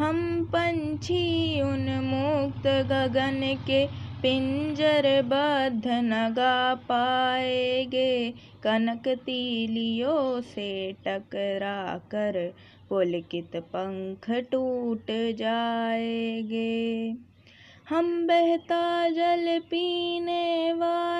हम पंछी उन्मुक्त गगन के पिंजर बद्ध न गा पाएँगे। कनक तीलियों से टकरा कर पुलकित पंख टूट जाएँगे। हम बहता जल पीने वाले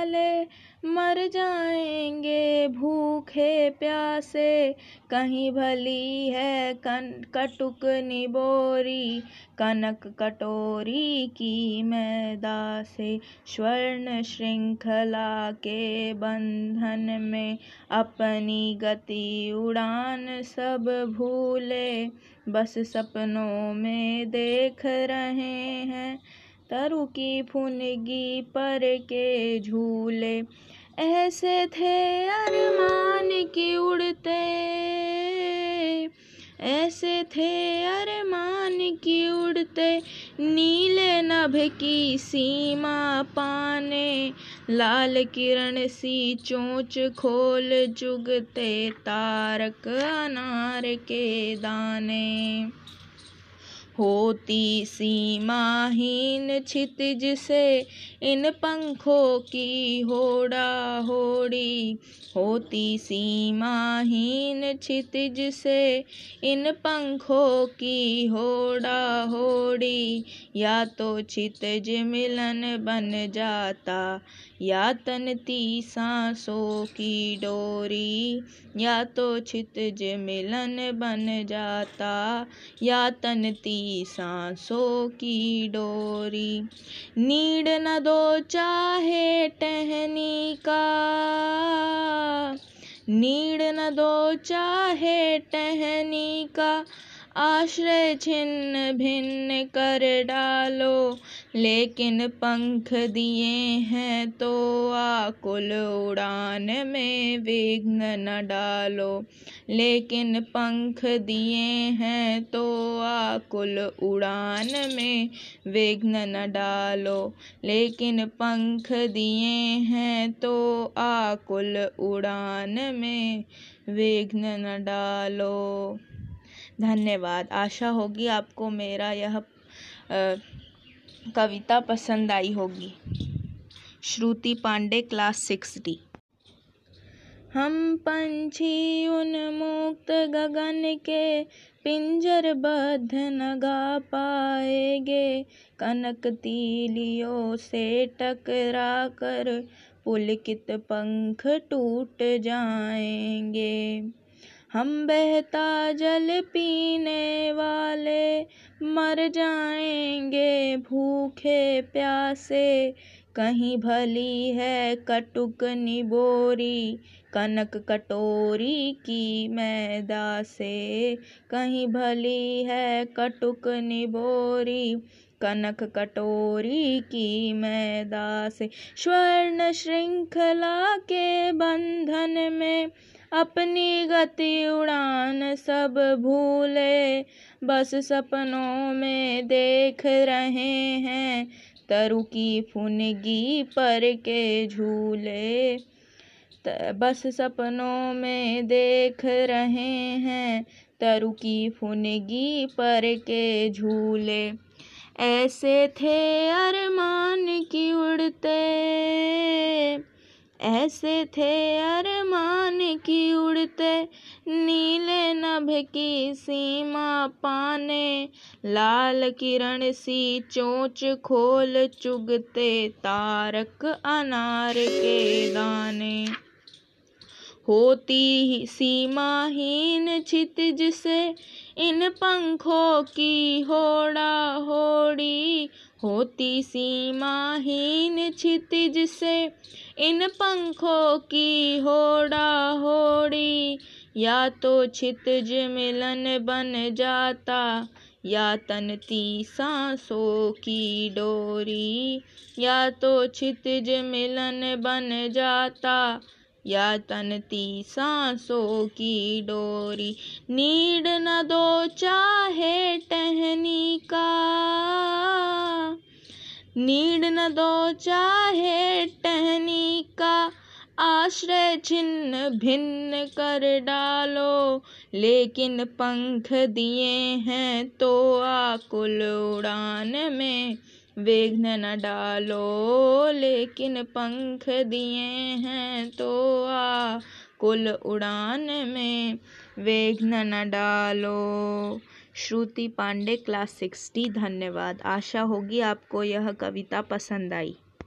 जाएँगे भूखे प्यासे। कहीं भली है कन कटुक निबोरी, कनक कटोरी की मैदा से स्वर्ण श्रृंखला के बंधन में अपनी गति उड़ान सब भूले। बस सपनों में देख रहे हैं, तरु की फुनगी पर के झूले। ऐसे थे अरमान की उड़ते। ऐसे थे अरमान की उड़ते। नीले नभ की सीमा पाने। लाल किरण सी चोंच खोल चुगते तारक अनार के दाने। होती सीमाहीन क्षितिज से इन पंखों की होड़ा होड़ी। होती सीमाहीन क्षितिज से इन पंखों की होड़ा होड़ी। या तो क्षितिज मिलन बन जाता, या तनती सांसों की डोरी। या तो क्षितिज मिलन बन जाता, या तनती सांसों की डोरी। नीड न दो चाहे टहनी का। नीड न दो चाहे टहनी का। आश्रय छिन्न भिन्न कर डालो। लेकिन पंख दिए हैं तो आकुल उड़ान में विघ्न न डालो। लेकिन पंख दिए हैं तो आकुल उड़ान में विघ्न न डालो। लेकिन पंख दिए हैं तो आकुल उड़ान में विघ्न न डालो। धन्यवाद। आशा होगी आपको मेरा यह कविता पसंद आई होगी। Shruti Pandey, class six D. हम पंछी उन्मुक्त गगन के पिंजर बद्ध न गा पाएँगे। कनक तीलियों से टकरा कर पुलकित पंख टूट जाएँगे। हम बहता जल पीने वाले मर जाएँगे भूखे प्यासे। कहीं भली है कटुक निबोरी, कनक कटोरी की मैदा से कहीं भली है कटुक निबोरी, कनक कटोरी की मैदा से स्वर्ण श्रृंखला के बंधन में अपनी गति उड़ान सब भूले, बस सपनों में देख रहे हैं, तरु की फुनगी पर के झूले। बस सपनों में देख रहे हैं, तरु की फुनगी पर के झूले। ऐसे थे अरमान की उड़ते ऐसे थे अरमान की उड़ते, नीले नभ की सीमा पाने। लाल किरण सी चोंच खोल चुगते तारक अनार के दाने। होती ही सीमाहीन क्षितिज से इन पंखों की होड़ा होड़ी होती सीमाहीन क्षितिज से इन पंखों की होड़ा होड़ी। या तो क्षितिज मिलन बन जाता, या तनती सांसों की डोरी। या तो क्षितिज मिलन बन जाता या तनती सांसों की डोरी नीड न दो चाहे टहनी का। नीड न दो चाहे टहनी का, आश्रय छिन्न भिन्न कर डालो। लेकिन पंख दिए हैं तो आकुल उड़ान में विघ्न न डालो, लेकिन पंख दिए हैं तो आ। कुल उड़ान में विघ्न न डालो। श्रुति पांडे, क्लास सिक्सटी, धन्यवाद। आशा होगी आपको यह कविता पसंद आई।